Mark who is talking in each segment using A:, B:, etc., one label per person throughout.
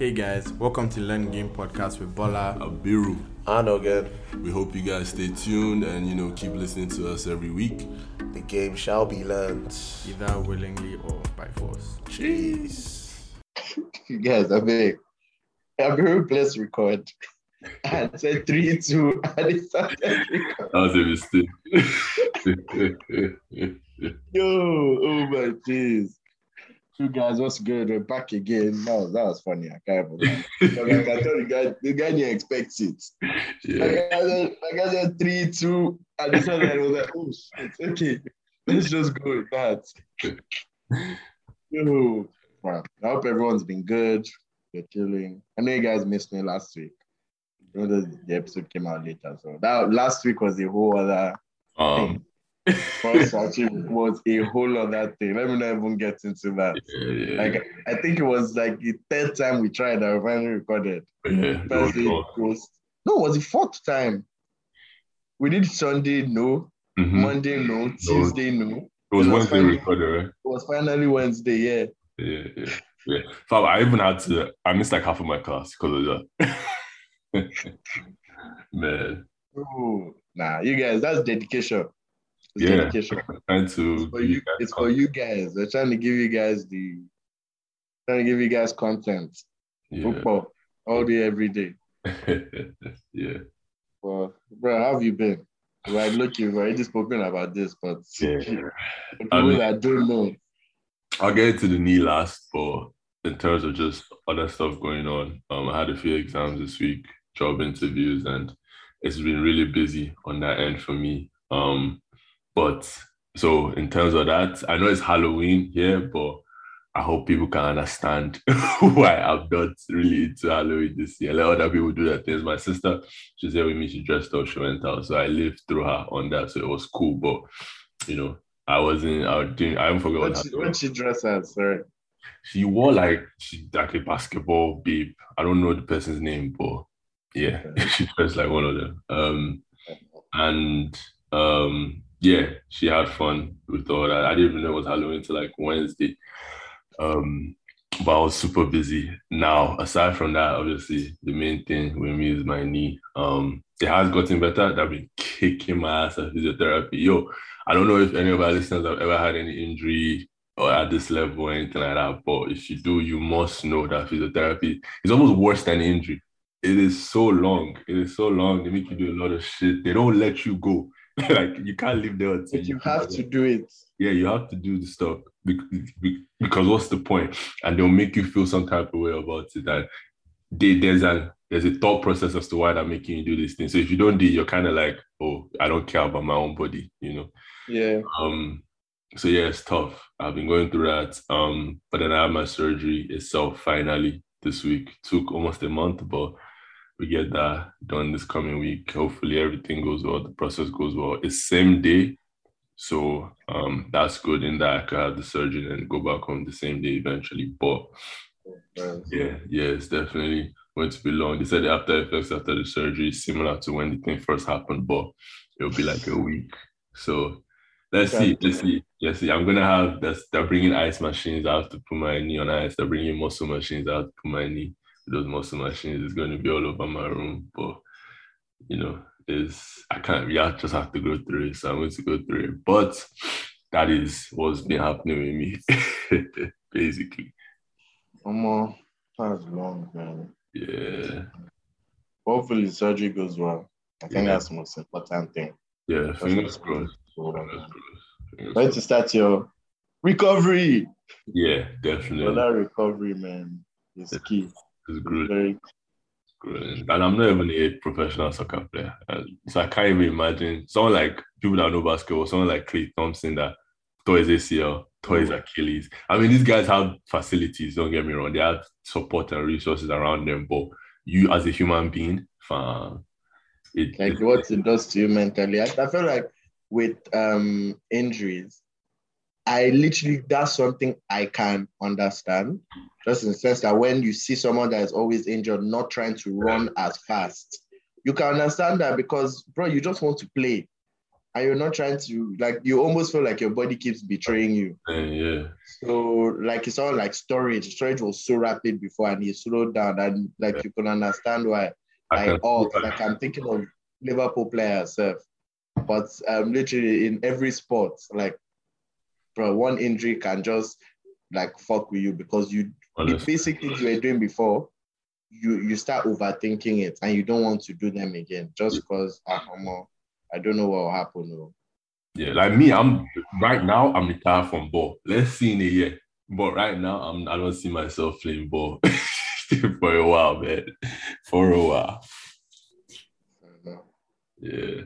A: Hey guys, welcome to Learn Game Podcast with Bola.
B: Abiru.
C: And again,
B: We hope you guys stay tuned and you know keep listening to us every week.
C: the game shall be learned.
A: either willingly or by force.
C: Jeez.
D: you guys, I beg. I'm very blessed record. And said three, two, and it started record.
B: That was a mistake.
D: Yo, oh my days. You guys, what's good? We're back again. No, that was funny. I can't believe it. Like I told you guys, the guy didn't expect it.
B: yeah.
D: Like I said, like I said three, two, and the sun was like, oh shit, okay. Let's just go with that. Yo, wow. I hope everyone's been good. You're chilling. I know you guys missed me last week. You know, the, the episode came out later. So that last week was a whole other
B: Um.
D: First actually was a whole other thing. Let me not even get into that.
B: Yeah, yeah,
D: Like I think it was like the third time we tried that we finally recorded.
B: yeah.
D: First
B: no.
D: was no, it was the fourth time. We did Sunday, no,
B: Mhm.
D: Monday, no, Tuesday, no.
B: It was
D: it was
B: Wednesday
D: fine.
B: recorded, right?
D: It was finally Wednesday, yeah.
B: Yeah, yeah, yeah. I even had to. I missed like half of my class because of that. Man,
D: Ooh, nah, you guys, that's dedication. It's
B: Yeah.
D: dedication.
B: trying to.
D: It's for you.
B: guys
D: It's for you guys. We're trying to give you guys the trying to give you guys content.
B: Yeah.
D: Football all day, every day.
B: yeah.
D: Well, bro, how have you been? Like, look, you've already spoken about this, but
B: Yeah.
D: for
B: I
D: people
B: mean-
D: that don't know,
B: I'll get into the knee last, but in terms of just other stuff going on, um, I had a few exams this week, job interviews, and it's been really busy on that end for me. Um, but so in terms of that, I know it's Halloween here, but I hope people can understand why I'm not really into Halloween this year. Let other people do their things. My sister, she's here with me. She dressed up. She went out, so I lived through her on that. So it was cool, but you know, I wasn't. I doing. I haven't forgot what
D: what she, what she dress as, sorry.
B: she wore like she like a basketball babe. I don't know the person's name, but yeah, she dressed like one of them. Um, and um, yeah, she had fun with all that. I didn't even know it was Halloween until like Wednesday. Um, but I was super busy. Now, aside from that, obviously the main thing with me is my knee. Um, it has gotten better. I've been kicking my ass at physiotherapy. Yo, I don't know if any of our listeners have ever had any injury or at this level or anything like that. But if you do, you must know that physiotherapy is almost worse than injury. It is so long. It is so long. They make you do a lot of shit. They don't let you go. like you can't live there until
D: But you have to do it.
B: yeah, you have to do the stuff Bec- bec- because what's the point? And they'll make you feel some type of way about it. That they, there's a there's a thought process as to why they're making you do this thing. So if you don't do, it, you're kind of like, oh, I don't care about my own body, you know.
D: Yeah.
B: Um, so yeah, it's tough. I've been going through that. Um, but then I had my surgery itself finally this week. Took almost a month, but we get that done this coming week. Hopefully everything goes well, the process goes well. It's same day. So um that's good in that I could have the surgery and go back home the same day eventually. But yeah, yeah, it's definitely going to be long. They said the after effects after the surgery is similar to when the thing first happened, but it'll be like a week. So let's see, let's see, let's see. I'm gonna have that's they're bringing ice machines. I have to put my knee on ice. They're bringing muscle machines. I have to put my knee. Those muscle machines is going to be all over my room, but you know, is I can't. Yeah, I just have to go through it. So I'm going to go through it. But that is what's been happening with me, basically.
D: one more. That's long, man.
B: Yeah.
D: Hopefully surgery goes well. I think
B: Yeah.
D: that's the most important thing.
B: Yeah, fingers crossed.
D: Um, Ready to start your recovery.
B: Yeah, definitely.
D: that recovery, man, is key.
B: It's good. Good. And I'm not even a professional soccer player. Uh, So I can't even imagine someone like people that know basketball, someone like Klay Thompson that tore his ACL, tore his Achilles. I mean, these guys have facilities, don't get me wrong. They have support and resources around them. But you as a human being, fam, it,
D: like
B: it-
D: what it does to you mentally. I, I feel like with um injuries, I literally that's something I can understand. Just in the sense that when you see someone that is always injured, not trying to run as fast, you can understand that because bro, you just want to play. and you're not trying to like you almost feel like your body keeps betraying you.
B: Yeah,
D: So like it's all like storage. Storage was so rapid before and he slowed down and like you can understand why.
B: I
D: Like oh like I'm thinking of Liverpool players. But um literally in every sport, like bro, one injury can just like fuck with you because you the
B: honestly.
D: basic things you were doing before, you you start overthinking it and you don't want to do them again just because ah, I don't know what will happen.
B: Yeah, like me, I'm right now. I'm retired from ball. Let's see in a year. But right now, I'm. I don't see myself playing ball for a while, man. For a while. Yeah.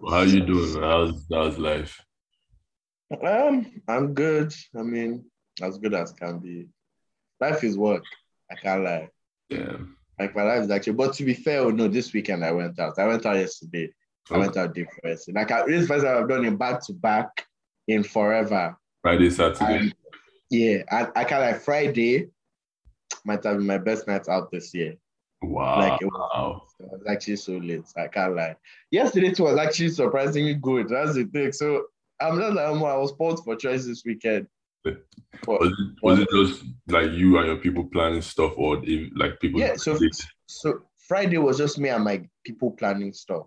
B: Well, how you doing? Man? How's how's life?
D: Um, I'm good. I mean, as good as can be. Life is work. I can't lie.
B: Yeah.
D: Like my life is actually. But to be fair, oh, no, this weekend I went out. I went out yesterday. I went out day first. Like I, this first time I've done it back to back in forever.
B: Friday, Saturday.
D: And yeah, I, I can't like Friday might have been my best night out this year.
B: wow.
D: Like it was, it was actually so late. I can't lie. Yesterday too was actually surprisingly good. That's the thing. So I'm not like I was pumped for choice this weekend. But
B: was it, was it just like you and your people planning stuff, or if, like people?
D: yeah, so so Friday was just me and my people planning stuff.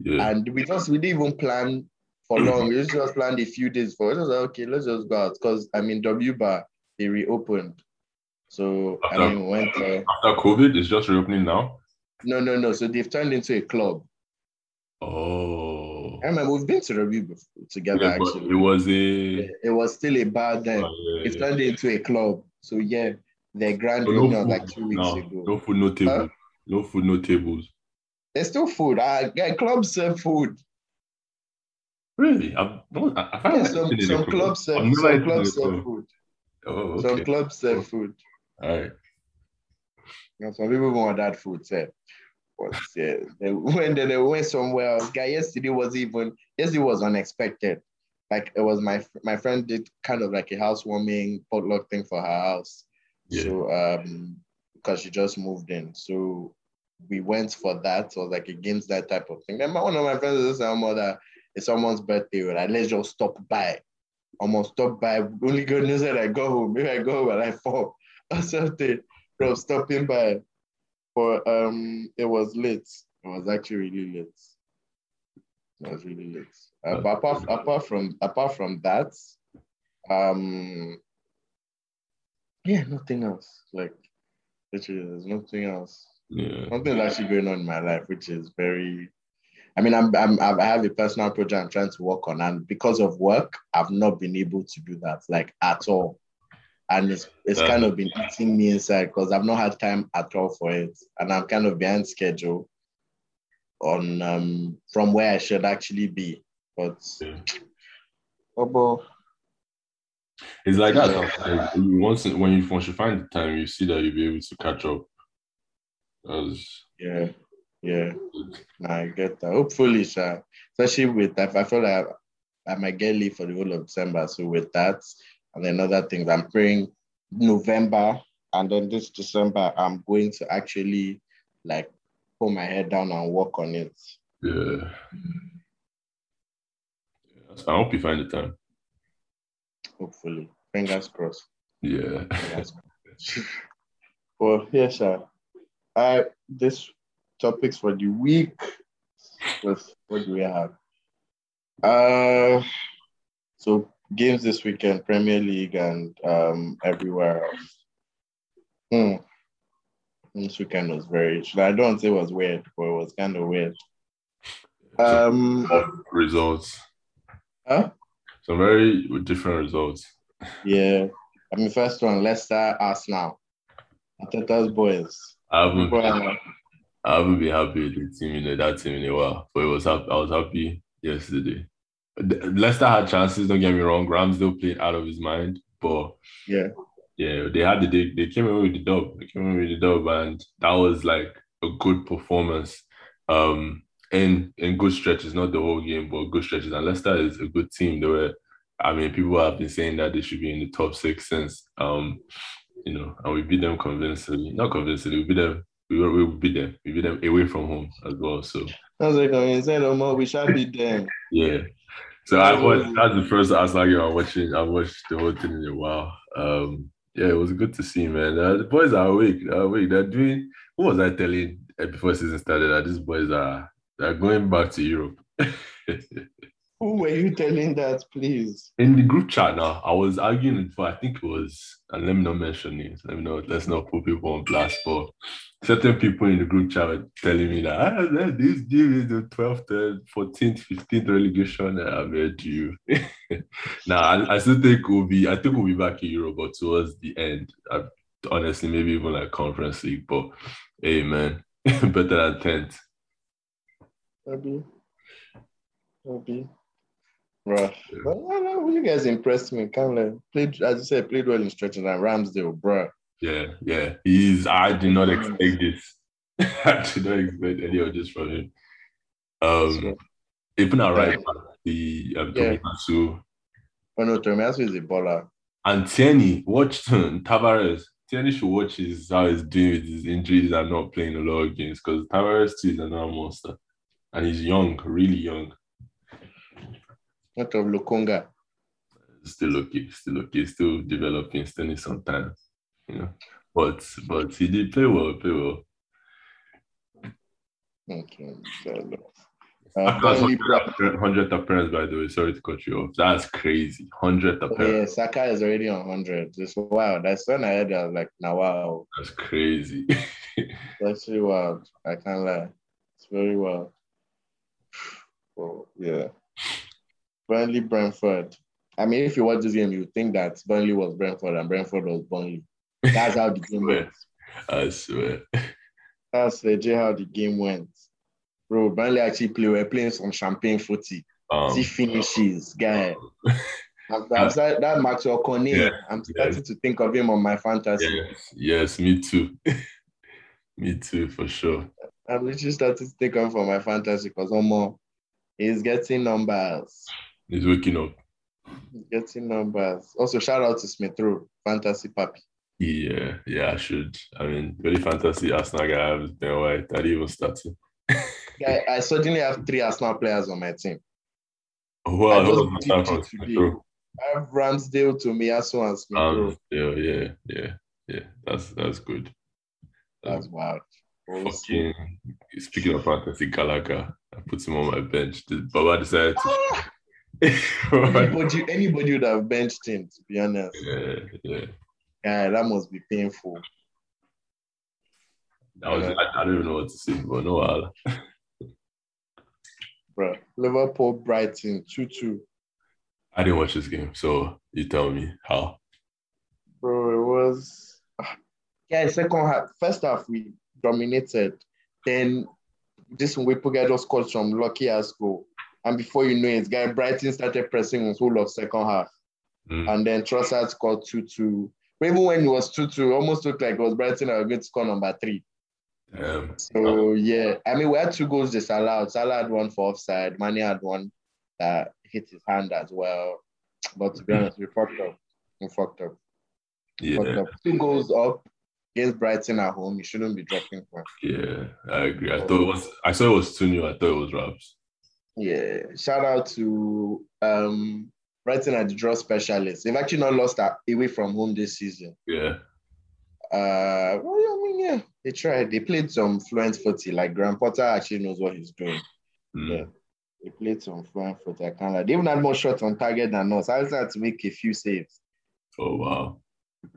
B: yeah.
D: And we just we didn't even plan for long. We just planned a few days for it. was like, okay, let's just go out. Because I mean W Bar, they reopened. So I
B: After-
D: mean we went uh,
B: After COVID, it's just reopening now.
D: no no no. So they've turned into a club.
B: Oh.
D: I remember we've been to the review before, together
B: Yeah,
D: actually.
B: it was a.
D: It was still a bar then.
B: Oh, yeah,
D: It
B: yeah.
D: turned into a club. So yeah, the grand
B: So no food
D: like two weeks
B: now.
D: ago.
B: No food, no table. No food, no tables.
D: There's still food. Uh, yeah, clubs serve food.
B: Really? I've, no, I,
D: Yeah, some, some clubs serve, some
B: eaten
D: clubs serve food.
B: Oh, okay.
D: Some clubs serve food.
B: All right.
D: You know, some people want that food, sir. But yeah, they went they went somewhere else. Guy, yesterday was even yesterday was unexpected. Like it was my my friend did kind of like a housewarming potluck thing for her house.
B: Yeah.
D: So um because she just moved in. So we went for that. So like against that type of thing. And one of my friends is saying, mother, it's someone's birthday. Like, let's just stop by. Almost stop by. Only good news that I go home. Maybe I go home at like four or something. From stopping by. But um it was late. It was actually really late. It was really late. Uh, but apart, apart from apart from that, um yeah, nothing else. Like literally there's nothing else.
B: Yeah.
D: Something's actually going on in my life, which is very. I mean, I'm, I'm I have a personal project I'm trying to work on, and because of work, I've not been able to do that like at all, and it's it's
B: Yeah.
D: kind of been eating me inside because I've not had time at all for it, and I'm kind of behind schedule on um from where I should actually be, but
B: Yeah.
D: oh, but
B: It's like that. Like, once when you once you find the time, you see that you'll be able to catch up. That's
D: yeah, yeah. Nah, I get that. Hopefully, sha. especially with that, I feel like I might get leave for the whole of December. So with that, and then other things, I'm praying November, and then this December, I'm going to actually like put my head down and work on it.
B: yeah. yeah. I hope you find the time.
D: Hopefully, fingers crossed.
B: Yeah.
D: Fingers crossed. well, yeah, sir. I this topics for the week. What what do we have? Uh, so games this weekend, Premier League and um everywhere else. Hmm. This weekend was very. I don't say it was weird, but it was kind of weird. Um.
B: results.
D: Huh?
B: Some very different results.
D: Yeah. I mean, first one, Leicester, Arsenal. Arteta's boys.
B: I haven't,
D: are-
B: I haven't been happy with the team in that team in a while, but it was. I was happy yesterday. Leicester had chances. Don't get me wrong. Ramsdale played out of his mind, but
D: Yeah.
B: yeah, they had the they, they came away with the dub. They came away with the dub, and that was like a good performance. Um, in in good stretches, not the whole game, but good stretches. And Leicester is a good team. They were, I mean, people have been saying that they should be in the top six since um, you know, and we beat them convincingly. Not convincingly, we beat them. We were, we beat them. We beat them away from home as well. So
D: I was like, oh, he said, oh, more, we shall be them.
B: Yeah. So I watched. That's the first Arsenal game I'm watching. I watched the whole thing in a while. Um, yeah, it was good to see, man. Uh, the boys are awake. They're awake. They're doing. What was I telling uh, before season started? That these boys are they're going back to Europe.
D: Who were you telling that, please?
B: in the group chat now, I was arguing it before. I think it was, and let me not mention names. Let me not let's not put people on blast. But certain people in the group chat were telling me that ah, that this game is the 12th, 14th, 15th relegation. And I met you. now I, I still think we'll be. I think we'll be back in Europe, but towards the end, I, honestly, maybe even like conference league. But hey, man, better than 10th.
D: Maybe. Maybe. Bruh. But, I don't know, you guys impressed me. Kind of played, as you said, played well in stretches and Ramsdale, bruh.
B: Yeah, yeah. He's. I did not expect this. I did not expect any of this from him. Um,
D: So-
B: even our right back, the um,
D: Yeah.
B: Tomiyasu
D: Oh no, Tomiyasu is a baller.
B: and Tierney. Watch Tavares. Tierney should watch his how he's doing with his injuries and not playing a lot of games because Tavares too is another monster, and he's young, really young.
D: Not of Lokonga.
B: Still okay, still okay, still developing, still needs some time, you know. But but he did play well, play well.
D: Okay. so, Uh,
B: Saka's
D: Burnley,
B: 100th appearance, by the way. Sorry to cut you off. That's crazy. 100th
D: oh,
B: appearance.
D: yeah, Saka is already on 100. Just wow. That's when I heard it, I was like, now wow.
B: That's crazy.
D: That's really wild. I can't lie. It's very wild. Well, yeah. Burnley, Brentford. I mean, if you watch this game, you think that Burnley was Brentford and Brentford was Burnley. That's how the game went.
B: I swear.
D: That's legit how the game went. Bro, Burnley actually play. We're playing some champagne footy.
B: Um,
D: See finishes, guy. I'm, I'm started, that Maxwell Cornet,
B: Yeah,
D: I'm starting to think of him on my fantasy.
B: yes, yes, me too. me too, for sure.
D: I'm literally starting to think of him for my fantasy because Omo he's getting numbers.
B: He's waking up.
D: Getting numbers. Also, shout out to Smith Rowe, fantasy puppy.
B: Yeah, yeah, I should. I mean, very fantasy Arsenal guy. I have Ben White. I didn't even start to.
D: I suddenly have three Arsenal players on my team.
B: Oh,
D: I
B: wow,
D: just
B: that was my
D: did
B: time
D: it
B: from. Smith
D: I have Ramsdale, Tomiyasu, and Smith Rowe.
B: Um, yeah, yeah, yeah, yeah. That's that's good.
D: That's wild.
B: Fucking speaking of fantasy, Gallagher, I put him on my bench. Baba decided to.
D: Anybody, anybody would have benched him, to be honest.
B: yeah, yeah.
D: Yeah, that must be painful.
B: I was. I, I don't even know what to say, but no, I'll,
D: Bro. Liverpool, Brighton, 2 2.
B: I didn't watch this game, so you tell me how.
D: Bro, it was. ah, Yeah, second half. First half, we dominated. Then this Mwepu guy just scored some lucky ass goal. And before you know it, guy Brighton started pressing on whole of second half.
B: Mm.
D: And then Trossard scored 2 2. But even when it was 2 2, almost looked like it was Brighton that were going to score number three.
B: Um,
D: So yeah, I mean, we had two goals disallowed. Salah had one for offside. Mane had one that hit his hand as well. But to be honest, we fucked up. We fucked up. Fucked
B: yeah,
D: up. Two goals up against Brighton at home. You shouldn't be dropping points.
B: yeah, I agree. I thought it was. I saw it was two new. I thought it was Raps.
D: Yeah. Shout out to um Brighton at the draw specialists. They've actually not lost away from home this season.
B: Yeah,
D: Uh, well, I mean, yeah, they tried. They played some fluent footy. Like Graham Potter actually knows what he's doing.
B: Mm.
D: Yeah. They played some fluent footy. I can't lie. They even had more shots on target than us. I also had to make a few saves.
B: Oh wow.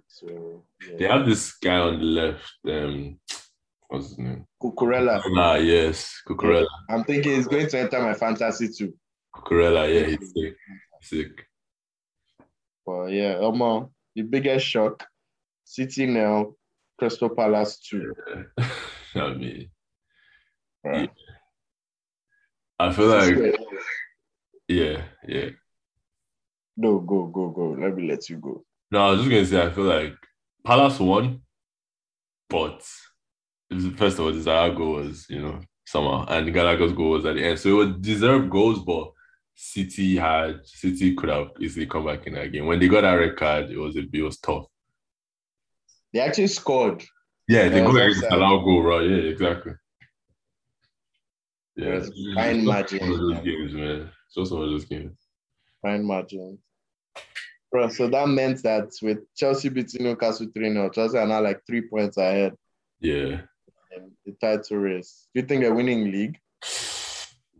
D: So
B: They have this guy on the left. Um, what's his name?
D: Cucurella.
B: Ah, yes, Cucurella.
D: I'm thinking he's going to enter my fantasy too.
B: Cucurella. Yeah, he's sick. Sick.
D: But yeah, Omo, the biggest shock. City now, Crystal Palace too.
B: Yeah. I mean,
D: Right.
B: I feel like yeah, yeah.
D: No, go, go, go. Let me let you go.
B: No, I was just gonna say I feel like Palace won, but first of all, the Zaha goal was you know somehow, and Gallagher's goal was at the end, so it was deserved goals, but City had City could have easily come back in that game. When they got that red card, it was a it was tough.
D: They actually scored.
B: Yeah, they
D: Yeah,
B: go
D: it was
B: against
D: offside.
B: goal, right? Yeah, exactly. Yeah,
D: fine
B: just
D: margins,
B: One of those games, man. It's just one of those games.
D: fine margins. Bro, so that meant that with Chelsea beating Newcastle 3 0, Chelsea are now like three points ahead
B: Yeah.
D: The title race. Do you think they're winning league?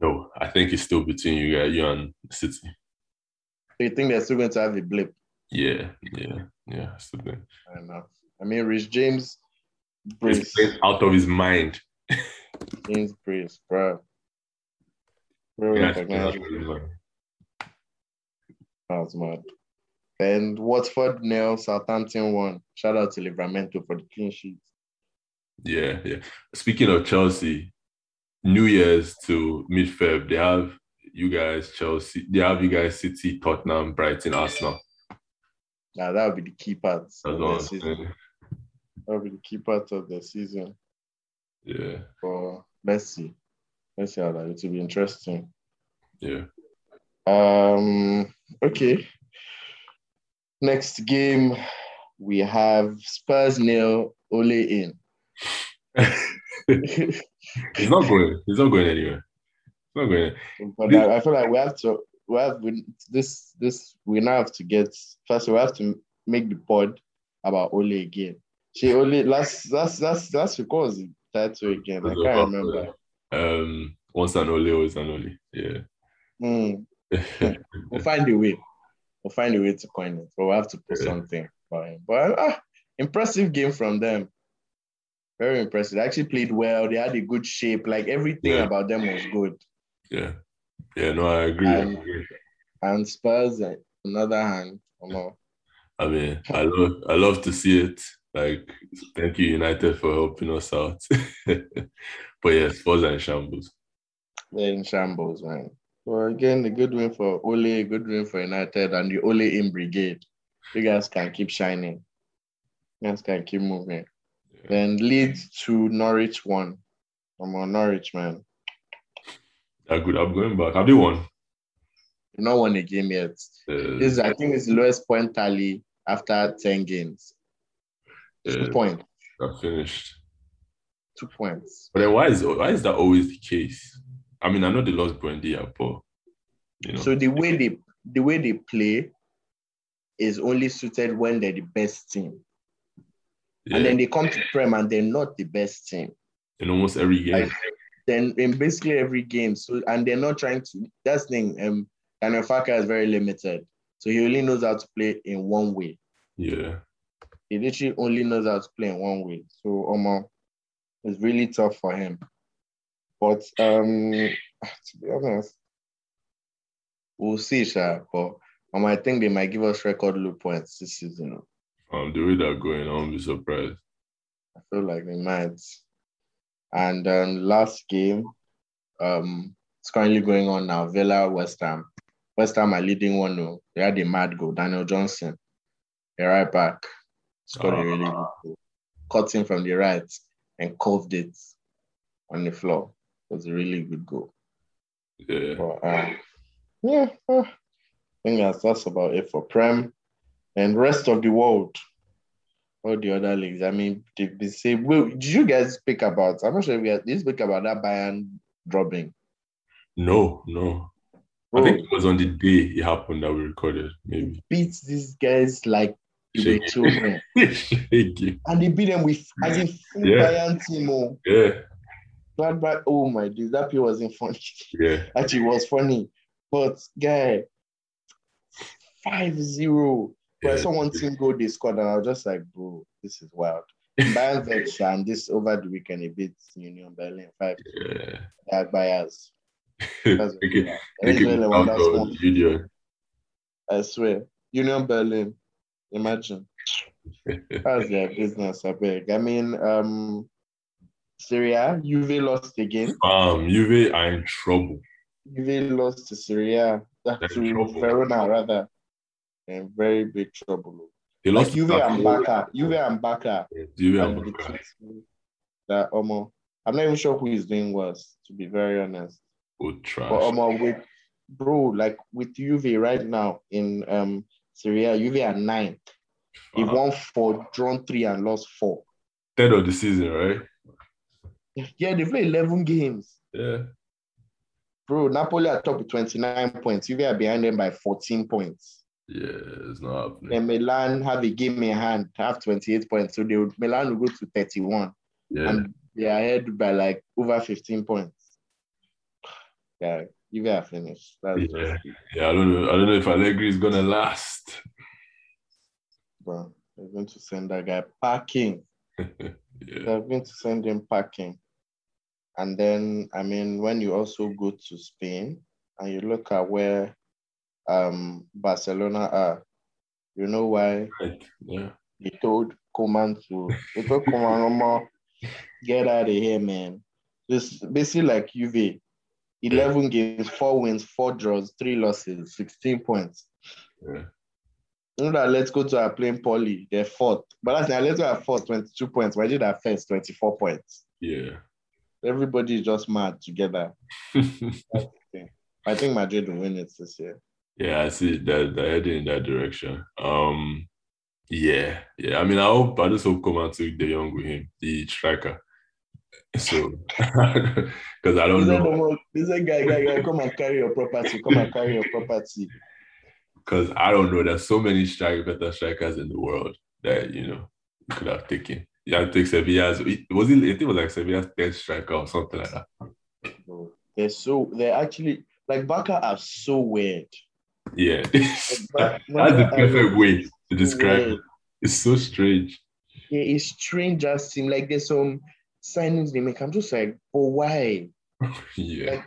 B: No, I think it's still between you guys, you and City.
D: Do you think they're still going to have a blip?
B: Yeah, yeah, yeah. Think.
D: I know. I mean, Reece James, Brace,
B: out of his mind.
D: James Brace, bro. Bro,
B: Yeah,
D: like,
B: he's
D: man,
B: playing out of his mind.
D: That was mad. And Watford nil, Southampton won. Shout out to Livramento for the clean sheet.
B: Yeah, yeah. Speaking of Chelsea, New Year's to mid Feb, they have you guys Chelsea. They have you guys City, Tottenham, Brighton, Arsenal.
D: Now that would be the key part of the season. That would be the key part of the season.
B: Yeah,
D: For let's see, let's see how that. It will be interesting.
B: yeah.
D: Um. Okay. Next game, we have Spurs nil, Ole in.
B: He's not going. He's not going anywhere. He's not going.
D: But I, I feel like we have to we have we, this this we now have to get first we have to make the pod about Ole again. She only last That's that's was the title again. I can't remember.
B: Um, once an Ole, always an Ole. Yeah.
D: Hmm. We'll find a way. We'll find a way to coin it. But we'll have to put
B: Yeah.
D: something for him. But ah, impressive game from them. Very impressive. They actually played well. They had a good shape. Like everything
B: Yeah.
D: about them was good.
B: yeah. Yeah. No, I agree. I
D: Um,
B: agree.
D: And Spurs, on the other hand.
B: I mean, I love, I love to see it. Like, thank you, United, for helping us out. but yeah, Spurs are in shambles.
D: They're in shambles, man. Well, again, a good win for Ole, a good win for United, and the Ole in brigade. You guys can keep shining. You guys can keep moving.
B: Yeah.
D: Then Leeds to Norwich one. I'm on Norwich, man.
B: They're good. I'm going back. Have they won?
D: You've not won a game yet.
B: Uh,
D: This, is- I think, it's the lowest point tally after 10 games. Two
B: uh,
D: points.
B: they're finished.
D: Two points.
B: But then why is why is that always the case? I mean, I know they lost Buendia, but you know,
D: So the way they the way they play is only suited when they're the best team.
B: Yeah,
D: And then they come to Prem and they're not the best team.
B: in almost every game.
D: Like, then in basically every game. So and they're not trying to. That's the thing. Um, Daniel Farke is very limited, so he only knows how to play in one way.
B: yeah,
D: He literally only knows how to play in one way. So um, it's really tough for him. But um, to be honest, we'll see, Sha. But um, I think they might give us record low points this season.
B: Um, the way they're going, I won't be surprised.
D: I feel like they might. And then last game, um, it's currently going on now. Villa, West Ham. West Ham are leading 1 0. They had a mad goal. Daniel Johnson, a right back, scored a really good goal. Cut in from the right and curved it on the floor. It was a really good goal.
B: Yeah,
D: But, uh, yeah, uh, I think that's, that's about it for Prem. And rest of the world, all the other leagues. I mean, they, they say, well, did you guys speak about? I'm not sure if you guys did speak about that Bayern dropping.
B: no, no. I think oh. it was on the day it happened that we recorded, maybe.
D: beat these guys like they were children. And they beat them with as a full
B: Yeah.
D: Bayern team. Oh,
B: Yeah,
D: Gladbach, oh my days, that play wasn't funny.
B: yeah,
D: Actually, it was funny. But guy, 5-0. But I
B: yeah.
D: saw one team go, they scored, and I was just like, bro, this is wild. Bayern Vets and this over the weekend, a bit Union Berlin, five
B: yeah.
D: that buyers. That's
B: Take it,
D: yeah.
B: take it
D: Venezuela,
B: out
D: that's
B: of
D: one.
B: the video.
D: I swear. Union Berlin. Imagine. That's their business, I beg. I mean, um Serie A, Juve lost again.
B: Um, Juve are in trouble.
D: Juve lost to Syria,
B: That's
D: to
B: trouble.
D: Verona rather. In very big trouble.
B: They
D: Like
B: lost
D: Juve and Barca. Juve and Barca.
B: Juve
D: And
B: Barca.
D: that Omo. I'm not even sure who is doing worse, to be very honest.
B: Good trash.
D: But Omo, with bro, like with Juve right now in um Serie A, Juve are nine. They've
B: Uh-huh.
D: won four, drawn three, and lost four.
B: Third of the season, right?
D: Yeah, they play 11 games.
B: Yeah.
D: bro, Napoli are top with 29 points. Juve are behind them by 14 points.
B: Yeah, it's not happening.
D: And Milan have a game in hand, have 28 points. So they would, Milan will go to 31.
B: Yeah,
D: And they are ahead by like over 15 points. Yeah, you are finished. That's
B: Yeah.
D: just,
B: yeah. I don't know. I don't know if Allegri is gonna last.
D: bro. They're going to send that guy packing.
B: yeah,
D: They're going to send him packing. And then, I mean, when you also go to Spain and you look at where um, Barcelona are, you know why
B: right. Yeah,
D: they told Koeman to, they told Koeman, "Omo, get out of here, man. Just basically like UV. 11 games, four wins, four draws, three losses, 16 points.
B: yeah.
D: You know that let's go to our playing poly, they're fourth. But that's now let's go at fourth, 22 points. Why did that first 24 points?
B: yeah.
D: Everybody is just mad together. I think Madrid will win it this year.
B: Yeah, I see that they're heading in that direction. Um, yeah, yeah. I mean, I hope I just hope Koeman took De Jong with him, the striker. So, because I don't know,
D: "Omo, he said, guy, guy, guy, come and carry your property. Come and carry your property.
B: because I don't know. There's so many strike better strikers in the world that you know you could have taken. Yeah, take Sevilla's. Was it? I think it was like Sevilla's third striker or something like that.
D: They're so they're actually like Barca are so weird.
B: Yeah, that's the perfect way to describe
D: weird.
B: it. It's so strange.
D: Yeah, it's strange as seem like there's some signings they make. I'm just like, but why?
B: Yeah,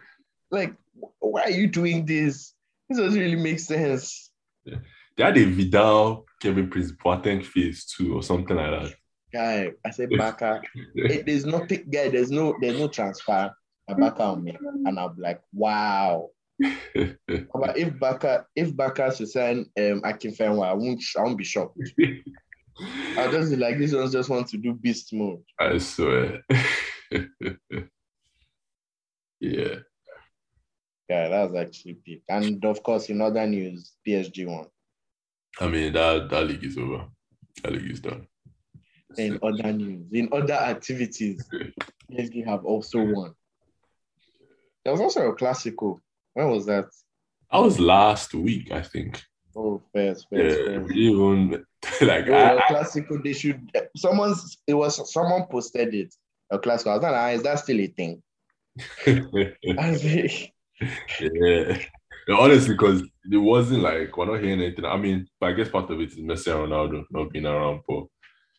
D: Like, why are you doing this? This doesn't really make sense. Yeah.
B: they had a Vidal, Kevin Prince Boateng phase two or something like that.
D: Guy, I said Barca. it, there's no guy, there's no there's no transfer. Baka on me. And I'm like, wow. But if Barca if Barca should sign um Akinfenwa, I won't I won't be shocked. I'll just be like, these ones just want to do beast mode.
B: I swear. yeah.
D: Yeah, that was actually peak. And of course, in other news, PSG won.
B: I mean that that league is over. That league is done.
D: In other news, in other activities, PSG have also won. There was also a classical. When was that?
B: I was last week, I think.
D: Oh, first,
B: Yeah,
D: first, first.
B: even like I,
D: a classical. They should. Someone's. It was someone posted it. A classical. I was like, ah, is that still a thing? I
B: yeah. No, honestly, because it wasn't like we're not hearing anything. I mean, but I guess part of it is Messi and Ronaldo not being around, but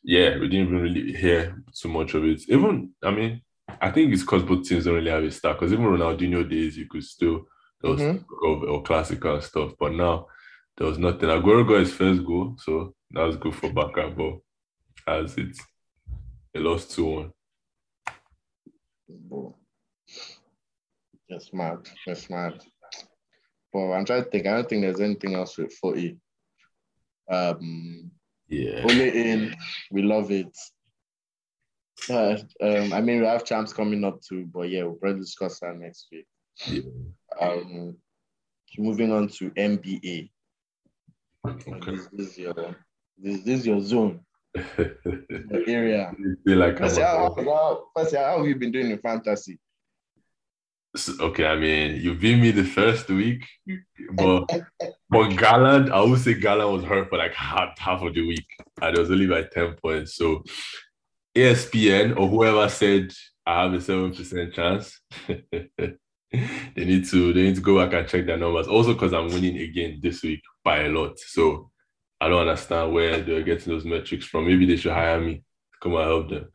B: yeah, we didn't even really hear too much of it. Even, I mean, I think it's because both teams don't really have a star. Because even Ronaldinho days, you could still there was
D: Mhm.
B: of or classical stuff, but now there was nothing. Aguero got his first goal, so that was good for Barca, but as it, they lost two one.
D: Bro. Just mad. Just mad. But I'm trying to think. I don't think there's anything else with 40. Um,
B: Yeah,
D: only in, we love it. Uh, um, I mean, we have champs coming up too, but yeah, we'll probably discuss that next week.
B: Yeah.
D: Um, moving on to NBA.
B: okay.
D: This, is your this, this is your zone, your area.
B: feel like
D: First, how, how, first, how have you been doing in fantasy?
B: S- Okay, I mean, you beat me the first week, but but Garland, I would say Garland was hurt for like half half of the week, and it was only by ten points. So ESPN or whoever said I have a seven percent chance, they need to they need to go back and check their numbers. Also, because I'm winning again this week by a lot, so I don't understand where they're getting those metrics from. Maybe they should hire me to come and help them.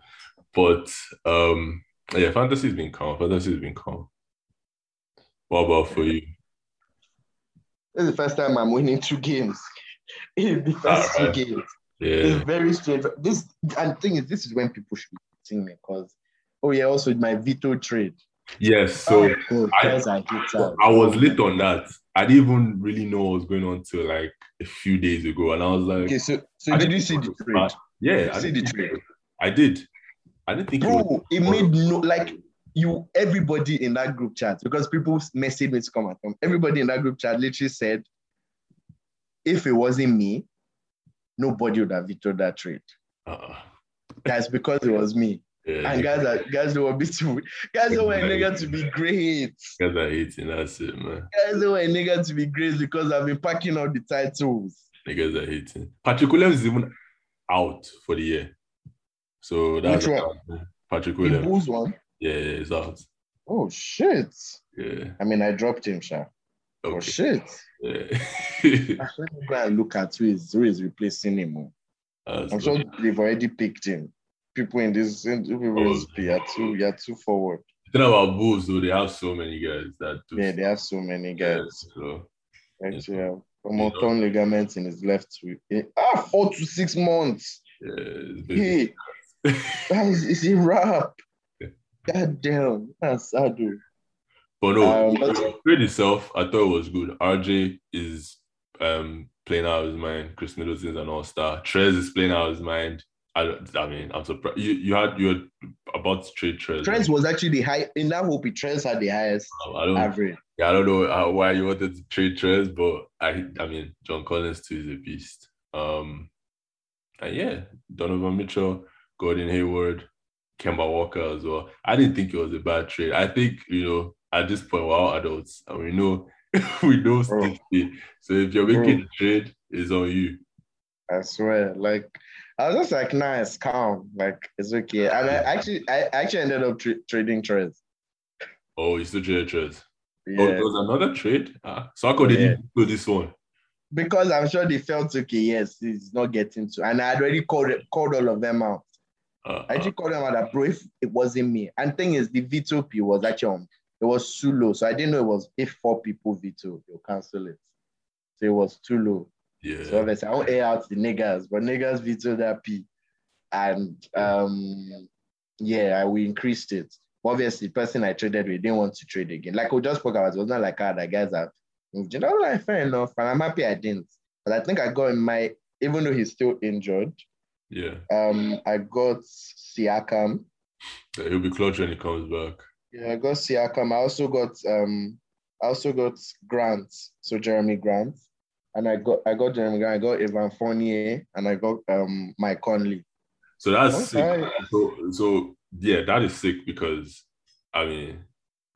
B: But um, yeah, fantasy's been calm. Fantasy's been calm. What about for you?
D: This is the first time I'm winning two games. In the first
B: Alright.
D: two games.
B: Yeah,
D: It's very strange. This and the thing is, this is when people should be seeing me because oh yeah, also with my veto trade.
B: Yes. So
D: oh, God,
B: I-
D: guys are.
B: I was late on that. I didn't even really know what was going on till like a few days ago, and I was like,
D: Okay, so so
B: I
D: did you see the
B: it was
D: trade?
B: bad. Yeah, I
D: See
B: didn't
D: the
B: it
D: trade?
B: I did. I didn't think it was.
D: Bro, it made no like you everybody in that group chat because people messaged me to come and come. Everybody in that group chat literally said, if it wasn't me, nobody would have vetoed that trade.
B: Uh-uh.
D: That's because it was me.
B: Yeah,
D: And guys are guys don't want me to guys don't want a nigga to be great.
B: guys are hating. That's it, man.
D: Guys don't want a nigga to be great because I've been packing all the titles.
B: Niggas are hating. Patrick Williams is even out for the year. So that's
D: Which one?
B: Patrick
D: The
B: Williams.
D: Bulls one.
B: Yeah, yeah, he's out.
D: Oh shit.
B: Yeah.
D: I mean I dropped him, Sha. Oh shit.
B: Yeah.
D: Let me go and look at who is who is replacing him. oh.
B: That's
D: I'm sure they've already picked him. People in this in- people
B: Oh.
D: you're too you're too forward.
B: The thing about Bulls, though, they have so many guys that do.
D: Yeah, they have so many guys.
B: So,
D: Actually, have a torn ligament in his left foot. Eh, Ah, four to six months.
B: yeah.
D: Hey, that is it's a wrap. God damn, that's sad. dude.
B: But no,
D: Um,
B: the trade itself, I thought it was good. RJ is um playing out of his mind. Khris Middleton's an all-star. Trez is playing out of his mind. I I mean, I'm surprised. You you had you were about to trade Trez.
D: Trent was actually the high in that hope. Trent had the highest
B: I don't
D: average.
B: yeah, I don't know how, why you wanted to trade Trez, but I I mean John Collins too is a beast. Um and yeah, Donovan Mitchell, Gordon Hayward, Kemba Walker as well. I didn't think it was a bad trade. I think, you know, at this point we're all adults and we know we know
D: Bro.
B: stick So if you're making a trade, it's on you.
D: I swear, like I was just like, nice, calm, like it's okay. And I actually, I actually ended up tra- trading trades.
B: Oh, you still trade Trez. Oh,
D: Yeah,
B: there was another trade. Ah, come they
D: Yeah.
B: didn't do this one?
D: because I'm sure they felt okay. Yes, he's not getting to, and I had already called called all of them out.
B: Uh,
D: I actually called them out that bro, if it wasn't me. And thing is, the veto P was actually on, it was too low. So I didn't know it was if four people veto, you'll cancel it. So it was too low.
B: Yeah.
D: So obviously I won't air out the niggas, but niggas vetoed that P. And um yeah, we increased it. Obviously, the person I traded with didn't want to trade again. Like we just spoke about, it was not like other guys have moved. You know, like fair enough. And I'm happy I didn't. But I think I got in my even though he's still injured,
B: yeah.
D: um, I got Siakam.
B: Yeah, He'll be clutch when he comes back.
D: Yeah, I got Siakam. I also got um I also got Grant, so Jerami Grant. And I got I got Jerami Grant, I got Evan Fournier, and I got um Mike Conley.
B: So that's sick.
D: Okay.
B: So, so yeah, that is sick because I mean,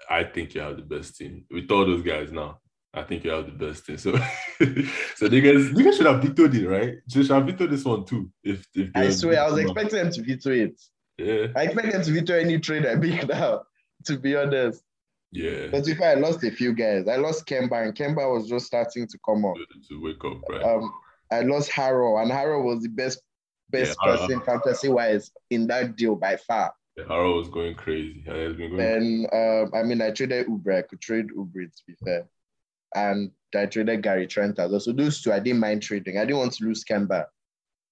B: I think you have the best team. With all those guys now, I think you have the best team. So, so you guys, you guys should have vetoed it, right? You should have vetoed this one too. If if
D: I swear, I was expecting them to veto it.
B: Yeah,
D: I expect them to veto any trade I make now, to be honest.
B: Yeah.
D: But if I lost a few guys, I lost Kemba, and Kemba was just starting to come up.
B: To, wake up, right?
D: Um, I lost Harrell, and Harrell was the best best
B: Yeah,
D: person fantasy wise in that deal by far.
B: yeah, Harrell was going crazy. Going.
D: Then um, I mean, I traded Uber. I could trade Uber to be fair, and I traded Gary Trent as well. So those two, I didn't mind trading. I didn't want to lose Kemba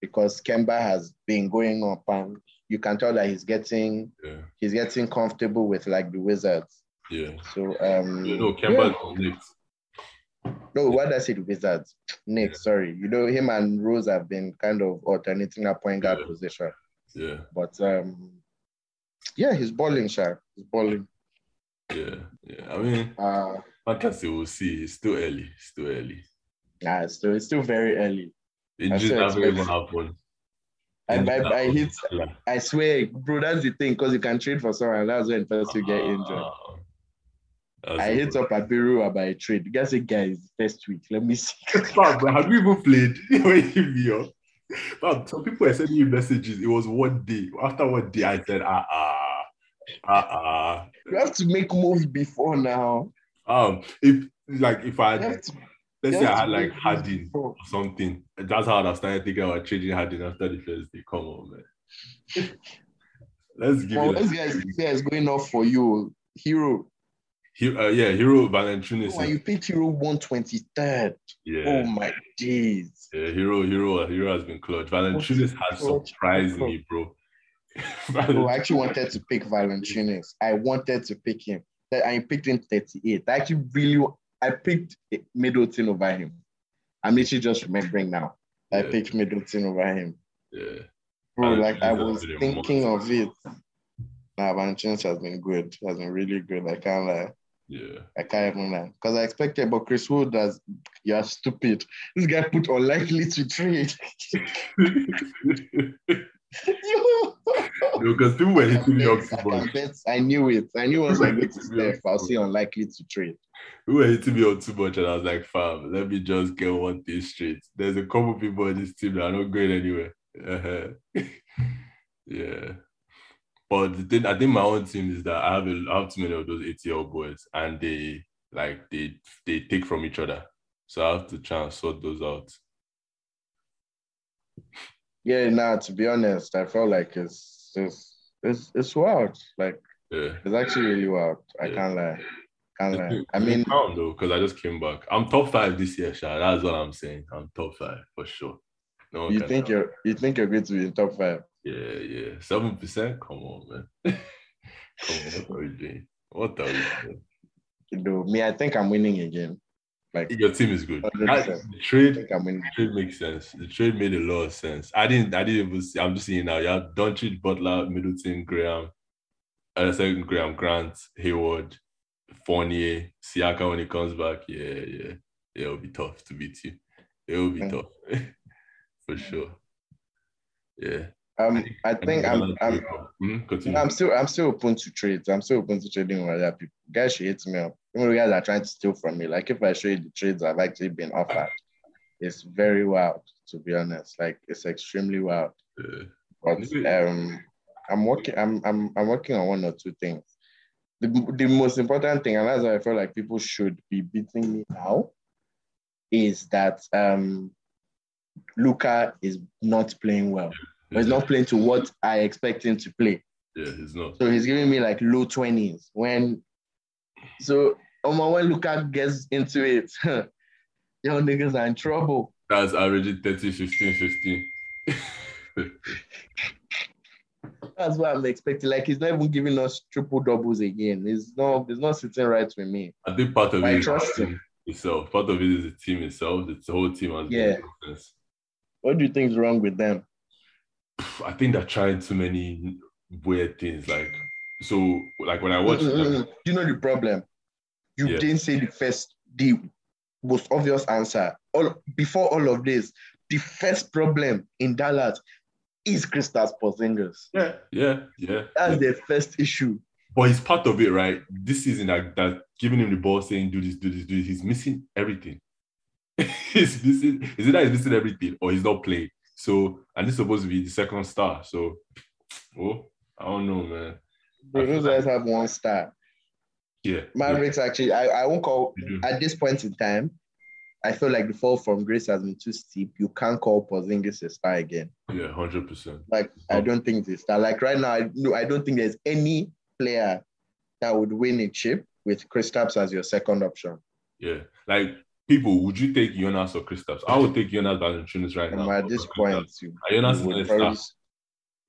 D: because Kemba has been going up, and you can tell that he's getting
B: Yeah,
D: he's getting comfortable with like the Wizards.
B: Yeah.
D: So um,
B: You know, Kemba is next.
D: no, why did I the Wizards? Nick, sorry. You know him and Rose have been kind of alternating that point guard
B: Yeah.
D: position,
B: Yeah,
D: but um, yeah, he's balling, Sha. He's balling.
B: yeah, yeah. I mean,
D: Uh,
B: fantasy. We'll see. It's too early. It's too early.
D: nah, it's still it's still very early.
B: It just
D: still
B: haven't even happened.
D: I, I, I hit. I swear, bro, that's the thing, because you can trade for someone, that's when first you get injured.
B: That's
D: I
B: a-
D: hit up Abiru about a trade. The guy said, guys, first week, let me see.
B: Fam, but have you even played? when you me up? Fam, some people are sending you messages. It was one day. After one day, I said, ah ah, ah ah.
D: you have to make moves before now.
B: Um, if like if I had,
D: have to,
B: let's
D: you
B: say I had like
D: make moves
B: Harden
D: before.
B: or something, that's how I started thinking about trading Harden after the first day. Come on, man. Let's give
D: Well,
B: it.
D: this guy is, this guy is going off for you. Hero.
B: He, uh, yeah, Hero Valanciunas.
D: When you picked Hero 123rd.
B: yeah,
D: Oh my days.
B: yeah, Hero, Hero, Hero has been clutch. Valanciunas has surprised
D: clutch.
B: me, bro.
D: Bro, I actually wanted to pick Valanciunas. I wanted to pick him. That- I picked him 38. I actually really I picked Middleton over him. I'm literally just remembering now. I
B: Yeah.
D: picked Middleton over him.
B: yeah.
D: Bro, like I was
B: has been a
D: thinking
B: monster.
D: of it. Nah, Valanciunas has been good. Has been really good. I can't lie.
B: Yeah.
D: I can't even lie. Because I expected, but Chris Wood does you're stupid. This guy put unlikely to trade.
B: Because people were hitting me up too
D: I,
B: much.
D: I knew it. I knew once I get to Steph, I'll see unlikely to trade.
B: People were hitting me on too much, and I was like, fam, let me just get one thing straight. There's a couple people in this team that are not going anywhere. Uh-huh. yeah. But the thing, I think my own team is that I have a, I have too many of those ATL boys, and they like they they take from each other. So I have to try and sort those out.
D: Yeah, now to be honest, I felt like it's it's it's, it's wild. Like
B: Yeah.
D: it's actually really wild. I
B: Yeah.
D: can't lie. Can't lie. I mean,
B: calm though, because I just came back. I'm top five this year, Sha. That's what I'm saying. I'm top five for sure. No
D: you think you're you think you're going to be in top five.
B: Yeah, yeah. Seven percent? Come on, man. Come on, what are we doing? What are we doing?
D: You know, me, I think I'm winning again. Like
B: Your team is good.
D: 100%.
B: That- the
D: I
B: trade,
D: think I'm winning.
B: the trade makes sense. The trade made a lot of sense. I didn't. I didn't even. See, I'm just seeing now. You have Doncic, Butler, Middleton, Graham, uh, second Graham, Grant, Hayward, Fournier, Siakam when he comes back. Yeah, yeah, yeah. It'll be tough to beat you. It will be tough for sure. Yeah.
D: Um, I think I'm I'm
B: Hmm.
D: I'm still I'm still open to trades. I'm still open to trading with other people. Guys should hit me up. Even guys are trying to steal from me. Like if I show you the trades I've actually been offered, it's very wild to be honest. Like it's extremely wild.
B: Yeah.
D: But um, I'm working. I'm I'm I'm working on one or two things. The, the most important thing, and that's why I feel like people should be beating me now, is that um, Luka is not playing well. He's not playing to what I expect him to play.
B: Yeah, he's not.
D: So he's giving me like low twenties. When so um, when Luka gets into it, young niggas are in trouble.
B: That's averaging 30, 15, 15.
D: That's what I'm expecting. Like he's not even giving us triple doubles again. He's not. He's not sitting right with me.
B: I think part of it,
D: I
B: it is
D: trust
B: team itself. Part of it is the team itself. The whole team has
D: Yeah. What do you think is wrong with them?
B: I think they're trying too many weird things. Like so, like when I watch
D: Mm, mm,
B: them,
D: mm. Do you know the problem? You
B: Yeah.
D: didn't say the first, the most obvious answer. All before all of this, the first problem in Dallas is Kristaps Porzingis.
B: yeah, yeah, yeah.
D: That's the first issue.
B: But he's part of it, right? This season, that, that giving him the ball, saying do this, do this, do this. He's missing everything. he's missing. Is it that he's missing everything, or he's not playing? So, and this is supposed to be the second star. So, oh, I don't know, man. Feel
D: Those guys have one star.
B: Yeah,
D: Mavericks actually, I, I won't call
B: yeah,
D: at this point in time. I feel like the fall from grace has been too steep. You can't call Porzingis a star again.
B: yeah, hundred percent.
D: Like I don't think this star. Like right now, I no, I don't think there's any player that would win a chip with Kristaps as your second option.
B: Yeah, like people, would you take Jonas or Kristaps? I would take Jonas Valanciunas right
D: And
B: now.
D: at this point, you,
B: Jonas
D: you
B: is
D: would
B: a star.
D: probably-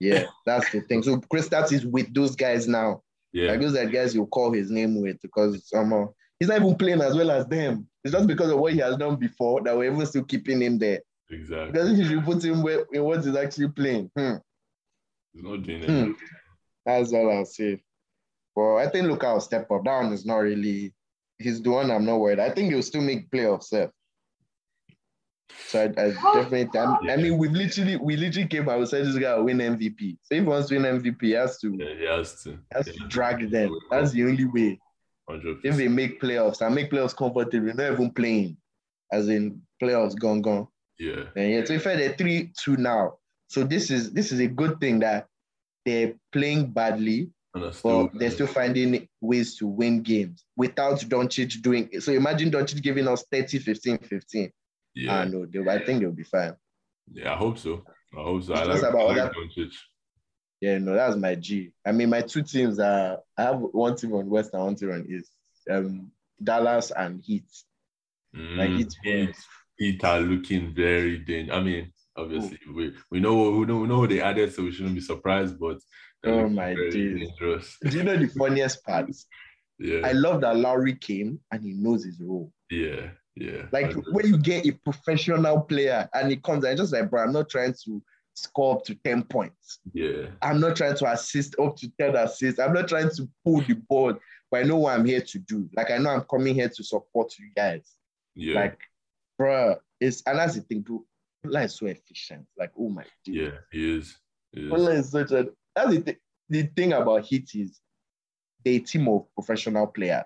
D: yeah, that's the thing. So Kristaps is with those guys now.
B: Yeah,
D: Like those are guys you call his name with because somehow he's not even playing as well as them. It's just because of what he has done before that we're even still keeping him there.
B: exactly.
D: Because if you put him where, in what he's actually playing, hmm,
B: He's not doing
D: Hmm.
B: it.
D: that's all I'll say. Well, I think Luka will step up. That one is not really. He's the one I'm not worried. I think he'll still make playoffs. Sir. So I, I oh, definitely. I, I mean, we've literally, we literally came out and said this guy will win MVP. So if he wants to win MVP, he has to,
B: Yeah, he has to.
D: has
B: Yeah.
D: to drag them. That's the only way.
B: Hundred
D: If they make playoffs I make playoffs comfortable, not even playing, as in playoffs gone gone.
B: Yeah,
D: And yet, so if they're three two now, so this is this is a good thing that they're playing badly,
B: still,
D: but they're still finding ways to win games without Doncic doing it. So imagine Doncic giving us 30, 15, 15.
B: yeah,
D: I know, they'll, I think they'll be fine.
B: yeah. I hope so. I hope so. I like,
D: just
B: I
D: about
B: like
D: that-
B: Doncic.
D: Yeah, no, that's my G. I mean, my two teams are I have one team on West and one team on East. Um, Dallas and Heat. Like
B: Mm,
D: it's
B: Heat, Heat are looking very dangerous. I mean, obviously, we, we know we know we know what they added, so we shouldn't be surprised. But
D: Oh my days.
B: dangerous.
D: Do you know the funniest part?
B: Yeah,
D: I love that Lowry came and he knows his role.
B: yeah, yeah.
D: Like when you get a professional player and he comes and just like, bro, I'm not trying to score up to 10 points.
B: yeah,
D: I'm not trying to assist up to 10 assists. I'm not trying to pull the board, but I know what I'm here to do. Like I know I'm coming here to support you guys.
B: yeah,
D: Like, bro, it's and that's the thing, bro. Are so efficient. Like, oh my
B: yeah.
D: god.
B: He is. It is.
D: Is such a that's the, th- the thing about Heat is they're a team of professional players.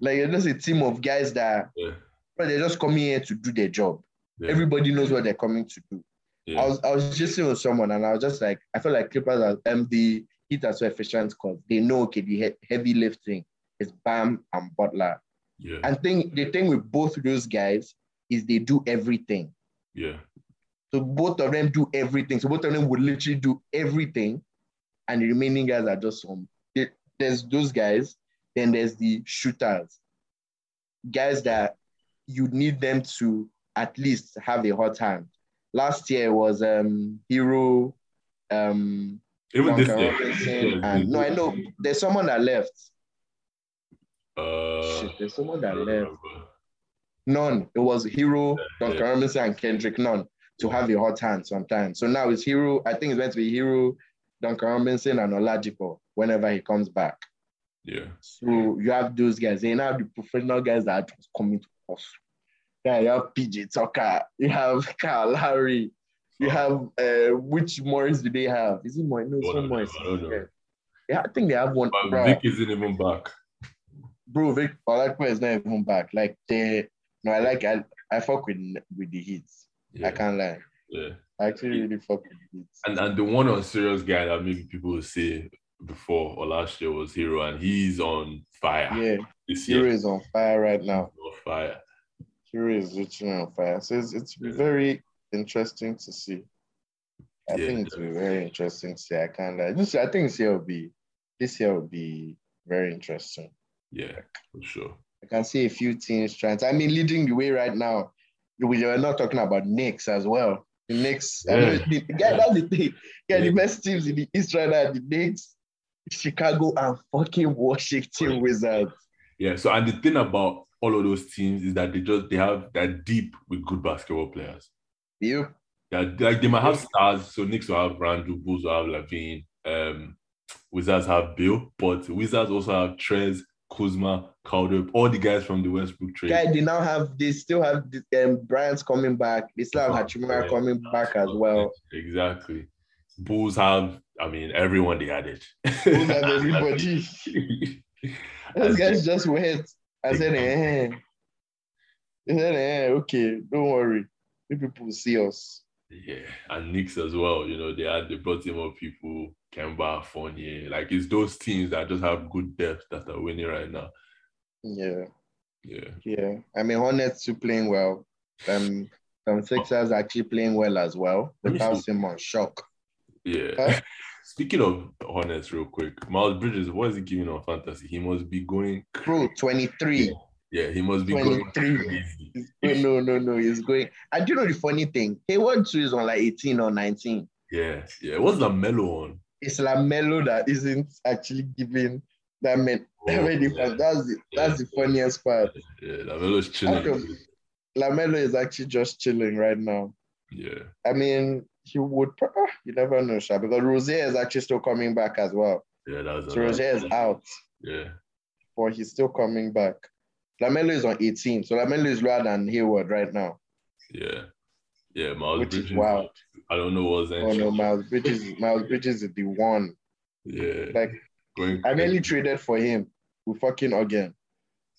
D: Like you're just a team of guys that
B: Yeah.
D: but they're just coming here to do their job.
B: Yeah.
D: Everybody knows what they're coming to do.
B: yeah.
D: I was I was just sitting with someone and I was just like, I felt like Clippers are um, the Heat are so efficient because they know okay the he- heavy lifting is Bam and Butler.
B: yeah.
D: And thing the thing with both those guys is they do everything.
B: yeah.
D: So both of them do everything. So both of them would literally do everything, and the remaining guys are just some. There's those guys, then there's the shooters, guys that you need them to at least have a hot hand. Last year was um Herro, um
B: Even this year.
D: And no, I know there's someone that left.
B: Uh,
D: Shit, there's someone that left. Nunn. It was Herro, Duncan
B: yeah.
D: Robinson, and Kendrick Nunn to have a hot hand sometimes. So now it's Herro. I think it's meant to be Herro, Duncan Robinson, and Oladipo whenever he comes back.
B: Yeah.
D: So you have those guys. You have the professional guys that are just coming to us. Yeah, you have PJ Tucker. You have Kyle Lowry. You have uh, which Morris do they have? Is it Morris? No, it's
B: One
D: not Morris.
B: Know.
D: Yeah, I think they have one.
B: But
D: Bro,
B: Vic isn't even back.
D: bro, Vic Oladipo is not even back. Like they, no, I like I, I fuck with with the hits.
B: Yeah.
D: I can't lie.
B: yeah.
D: I actually really fuck with hits.
B: And and the one on serious guy that maybe people will say before or last year was Herro, and he's on fire
D: Yeah,
B: this
D: Herro
B: year.
D: is on fire right now.
B: On fire.
D: Herro is literally on fire. So it's, it's
B: Yeah.
D: very interesting to see. I
B: Yeah,
D: think it's very interesting to see. I can't lie. This I think this year will be this year will be very interesting.
B: Yeah, for sure.
D: I can see a few teams trying to, I mean, leading the way right now. We are not talking about Knicks as well. The Knicks, I know
B: Yeah.
D: the, yeah, that's the thing. Yeah, the best teams in the East right now, the Knicks, Chicago, and fucking Washington Wizards.
B: Yeah. So and the thing about all of those teams is that they just they have they're deep with good basketball players.
D: You
B: They're, like they might have stars. So Knicks will have Randle, Bulls will have LaVine, um, Wizards have Beal, but Wizards also have Trez, Kuzma, Calder, all the guys from the Westbrook trade.
D: guy, they now have they still have the, um, Bryant's coming back. They still have Hachimura coming back as well.
B: Exactly. Bulls have, I mean, everyone they added.
D: Bulls have everybody. Those guys just went. I said, eh. They said, eh, okay, don't worry. You people will see us.
B: Yeah, and Knicks as well. You know, they had they brought in more people, Kemba, Fournier. Like it's those teams that just have good depth that are winning right now.
D: Yeah,
B: Yeah,
D: yeah. I mean, Hornets too playing well. Um, some Sixers are actually playing well as well. Without. Simon, shock.
B: yeah.
D: Huh?
B: Speaking of Hornets, real quick, Miles Bridges, what is he giving on fantasy? He must be going.
D: Bro, 23.
B: Yeah, he must be going
D: 23.
B: crazy.
D: Going, no, no, no, he's going. I do you know the funny thing? Hayward too is on like 18 or 19.
B: Yeah, yeah. What's the mellow on?
D: It's Lamelo that isn't actually giving that that
B: Oh,
D: many
B: yeah.
D: That's the that's the funniest part.
B: Yeah, Lamelo's chilling.
D: Okay. Lamelo is actually just chilling right now.
B: Yeah,
D: I mean, he would. ah, You never know, Sha, because Rozier is actually still coming back as well.
B: yeah. That's
D: So Rozier is out,
B: Yeah,
D: but he's still coming back. Lamelo is on 18, so Lamelo is lower than Hayward right now,
B: yeah, yeah. Miles
D: which
B: Bridges.
D: is wild.
B: I don't know what's
D: Oh no, Miles Bridges, Miles Bridges is the one.
B: Yeah,
D: Like
B: going.
D: I nearly traded for him with fucking again.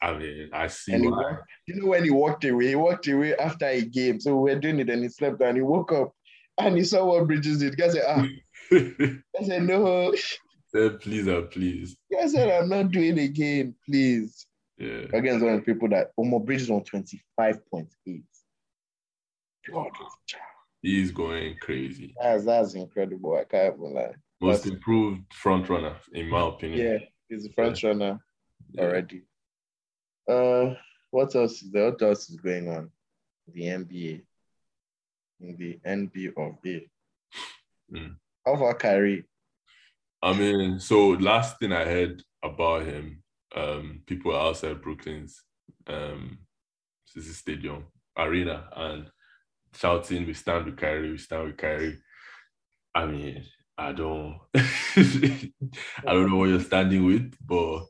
B: I mean, I see
D: And
B: why.
D: walked, you know when he walked away, he walked away after a game. So we were doing it and he slept and he woke up and he saw what Bridges did. Guy said, ah, I said, no.
B: Said, please and please.
D: Guy said, I'm not doing again, please.
B: Yeah,
D: Against one of the people that Omo Bridges on 25.8. God,
B: he's going crazy.
D: that's, that's incredible. I can't even lie.
B: Most
D: But-
B: improved front runner, in my opinion.
D: Yeah, he's a front runner
B: Yeah.
D: already. Uh, what else is there? What else is going on? The NBA. In the NBA of A.
B: Hmm.
D: How about Kyrie?
B: I mean, so last thing I heard about him, um, people outside Brooklyn's um Stadium arena and shouting, "We stand with Kyrie, we stand with Kyrie." I mean, I don't, I don't know what you're standing with, but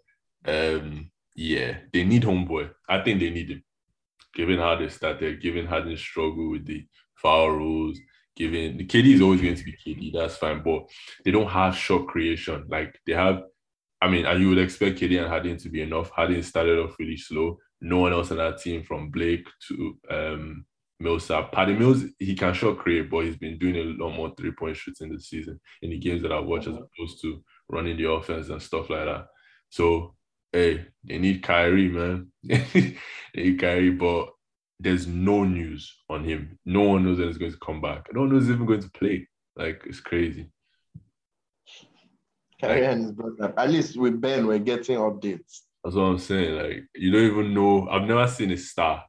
B: um, yeah, they need homeboy. I think they need him, given how they started, given how they struggle with the foul rules, given the KD is always going to be KD, that's fine, but they don't have shot creation. Like they have, I mean, and you would expect KD and Harden to be enough. Harden started off really slow. No one else on that team from Blake to um Millsap. Patty Mills, he can shot create, but he's been doing a lot more three point shooting this season in the games that I watch as opposed to running the offense and stuff like that. So, hey, they need Kyrie, man. they need Kyrie, but there's no news on him. No one knows that he's going to come back. No one knows he's even going to play. Like, it's crazy.
D: Kyrie and his brother. At least with Ben, we're getting updates.
B: That's what I'm saying. Like, you don't even know. I've never seen a star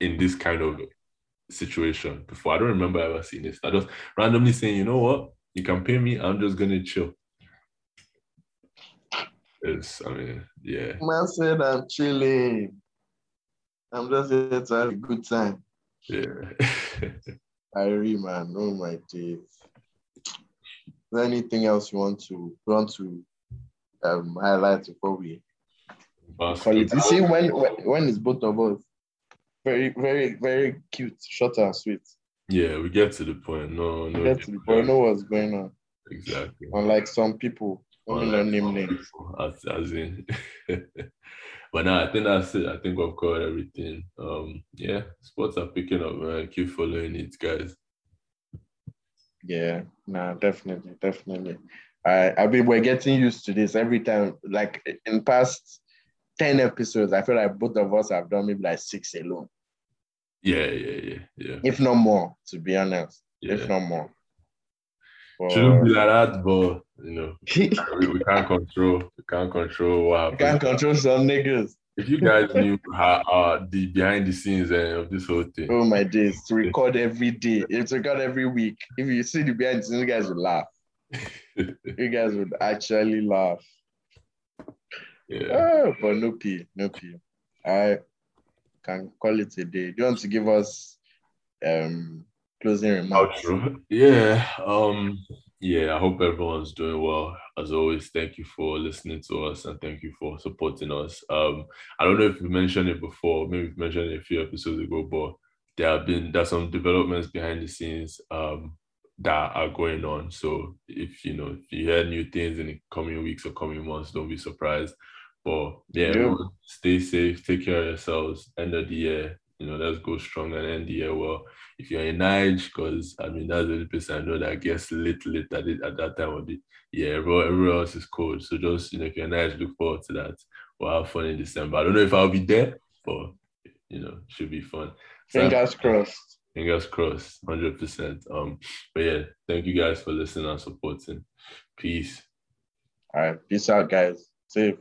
B: in this kind of situation before. I don't remember ever seeing this. I just randomly saying, you know what? You can pay me. I'm just gonna chill. It's, I mean, yeah.
D: Man said I'm chilling. I'm just here to have a good time.
B: Yeah.
D: Kyrie, man. Oh my days. Is there anything else you want to want to um, highlight before we call it? You see, when when, when it's both of us, very, very, very cute, short and sweet.
B: Yeah, we get to the point. No, no.
D: We get to the point. Know what's going on.
B: Exactly.
D: Unlike some people, only name names.
B: As, as in. but now I think that's it. I think we've covered everything. Um, yeah, sports are picking up, man. Keep following it, guys.
D: Yeah, nah, definitely, definitely. I I mean, we're getting used to this every time. Like in past 10 episodes, I feel like both of us have done maybe like six alone.
B: Yeah, yeah, yeah, yeah.
D: If not more, to be honest.
B: Yeah.
D: If not more. But,
B: Shouldn't be like that, but you know, we, we can't control. We can't control what happens.
D: can't control some niggas.
B: If you guys knew how uh, the behind the scenes uh, of this whole thing,
D: Oh my days. To record every day. It's record every week. If you see the behind the scenes, you guys would laugh. You guys would actually laugh.
B: yeah.
D: Oh, but no P, no P. I can call it a day. Do you want to give us um closing remarks?
B: Outro. Yeah. Um. Yeah. I hope everyone's doing well. As always, thank you for listening to us and thank you for supporting us. Um. I don't know if we mentioned it before. Maybe we mentioned it a few episodes ago, but there have been there's some developments behind the scenes. Um. That are going on. So if you know if you hear new things in the coming weeks or coming months, don't be surprised. But yeah,
D: Yeah.
B: stay safe, take care of yourselves. End of the year, you know, let's go strong and end the year well. If you're in Nige, because I mean that's the only person I know that gets lit lit at it at that time of the year. Everyone, everyone else is cold. So just you know, if you're in Nige, look forward to that. We'll have fun in December. I don't know if I'll be there, but you know, should be fun. So-
D: Fingers crossed.
B: Fingers crossed, hundred percent. Um, but yeah, thank you guys for listening and supporting. Peace.
D: All right. Peace out, guys. Safe.